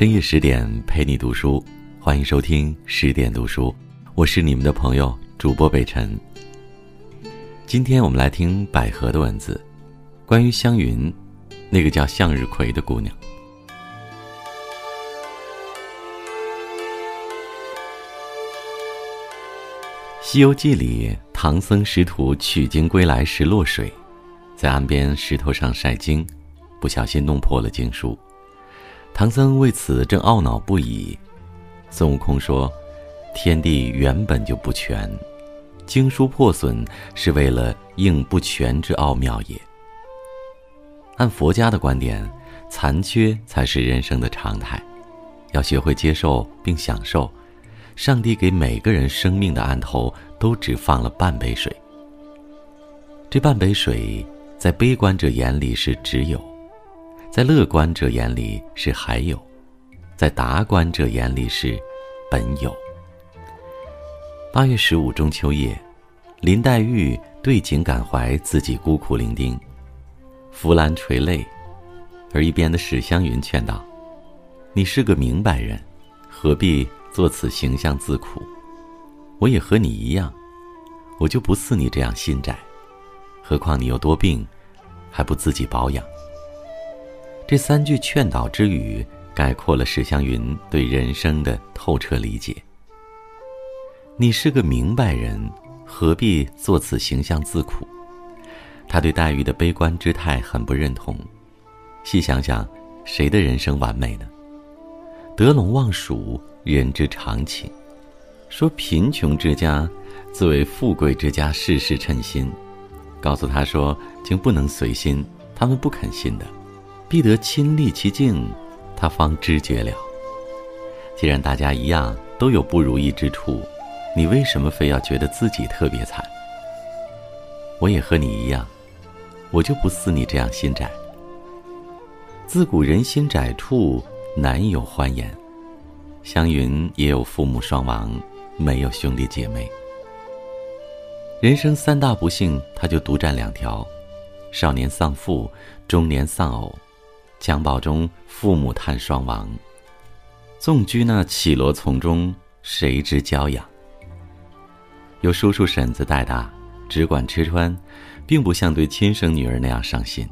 深夜十点陪你读书，欢迎收听十点读书，我是你们的朋友主播北辰。今天我们来听百合的文字，关于湘云，那个叫向日葵的姑娘。《西游记》里，唐僧师徒取经归来时落水，在岸边石头上晒经，不小心弄破了经书。唐僧为此正懊恼不已。孙悟空说：“天地原本就不全，经书破损是为了应不全之奥妙也。”按佛家的观点，残缺才是人生的常态，要学会接受并享受。上帝给每个人生命的案头都只放了半杯水。这半杯水，在悲观者眼里是只有，在乐观者眼里是还有，在达观者眼里是本有。八月十五中秋夜，林黛玉对景感怀自己孤苦伶仃，扶栏垂泪，而一边的史湘云劝道：“你是个明白人，何必？”做此形象自苦，我也和你一样，我就不似你这样心窄，何况你又多病，还不自己保养。这三句劝导之语，概括了史湘云对人生的透彻理解。你是个明白人，何必做此形象自苦？他对黛玉的悲观之态很不认同。细想想，谁的人生完美呢？得陇望蜀。人之常情，说贫穷之家自为富贵之家，事事称心。告诉他说，竟不能随心，他们不肯信的，必得亲历其境，他方知觉了。既然大家一样都有不如意之处，你为什么非要觉得自己特别惨？我也和你一样，我就不似你这样心窄。自古人心窄处，难有欢颜。湘云也有父母双亡，没有兄弟姐妹。人生三大不幸，他就独占两条：少年丧父，中年丧偶。襁褓中父母叹双亡，纵居那绮罗丛中，谁知娇养？有叔叔婶子带大，只管吃穿，并不像对亲生女儿那样上心，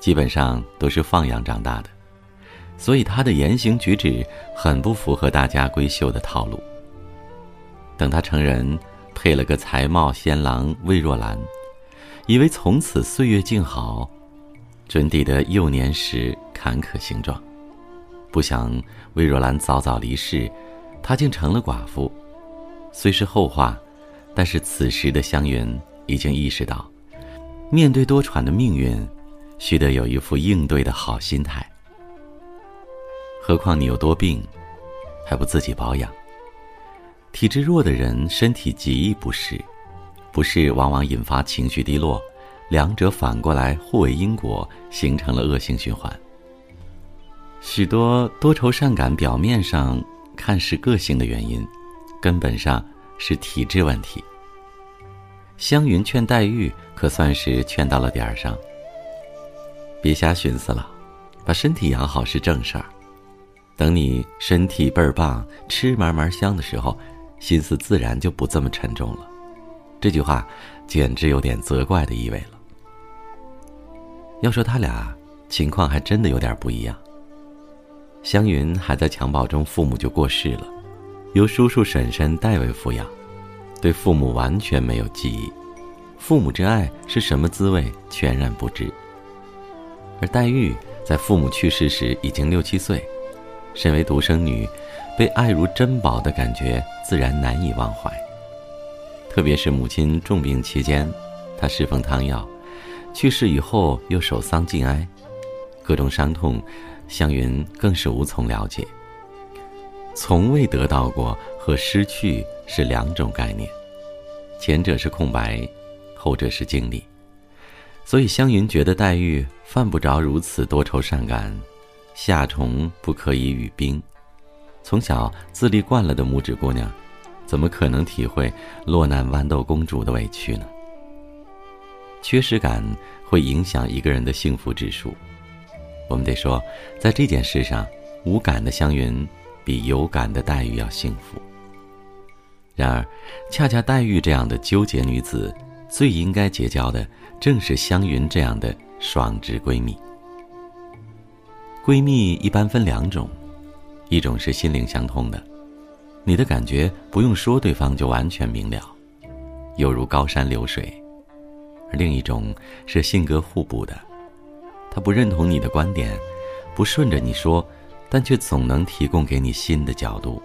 基本上都是放养长大的。所以他的言行举止很不符合大家闺秀的套路。等他成人，配了个才貌仙郎魏若兰，以为从此岁月静好，准抵得幼年时坎坷形状。不想魏若兰早早离世，他竟成了寡妇。虽是后话，但是此时的湘云已经意识到，面对多舛的命运，须得有一副应对的好心态。何况你有多病，还不自己保养？体质弱的人身体极易不适，不适往往引发情绪低落，两者反过来互为因果，形成了恶性循环。许多多愁善感，表面上看是个性的原因，根本上是体质问题。湘云劝黛玉，可算是劝到了点儿上。别瞎寻思了，把身体养好是正事儿。等你身体倍儿棒、吃嘛嘛香的时候，心思自然就不这么沉重了。这句话简直有点责怪的意味了。要说他俩情况还真的有点不一样。湘云还在襁褓中，父母就过世了，由叔叔婶婶代为抚养，对父母完全没有记忆，父母之爱是什么滋味全然不知。而黛玉在父母去世时已经六七岁。身为独生女，被爱如珍宝的感觉自然难以忘怀。特别是母亲重病期间，她侍奉汤药；去世以后又守丧尽哀，各种伤痛，湘云更是无从了解。从未得到过和失去是两种概念，前者是空白，后者是经历。所以湘云觉得黛玉犯不着如此多愁善感。夏虫不可以语冰，从小自立惯了的拇指姑娘，怎么可能体会落难豌豆公主的委屈呢？缺失感会影响一个人的幸福指数。我们得说，在这件事上，无感的湘云比有感的黛玉要幸福。然而，恰恰黛玉这样的纠结女子，最应该结交的正是湘云这样的爽直闺蜜。闺蜜一般分两种，一种是心灵相通的，你的感觉不用说，对方就完全明了，犹如高山流水；而另一种是性格互补的，他不认同你的观点，不顺着你说，但却总能提供给你新的角度。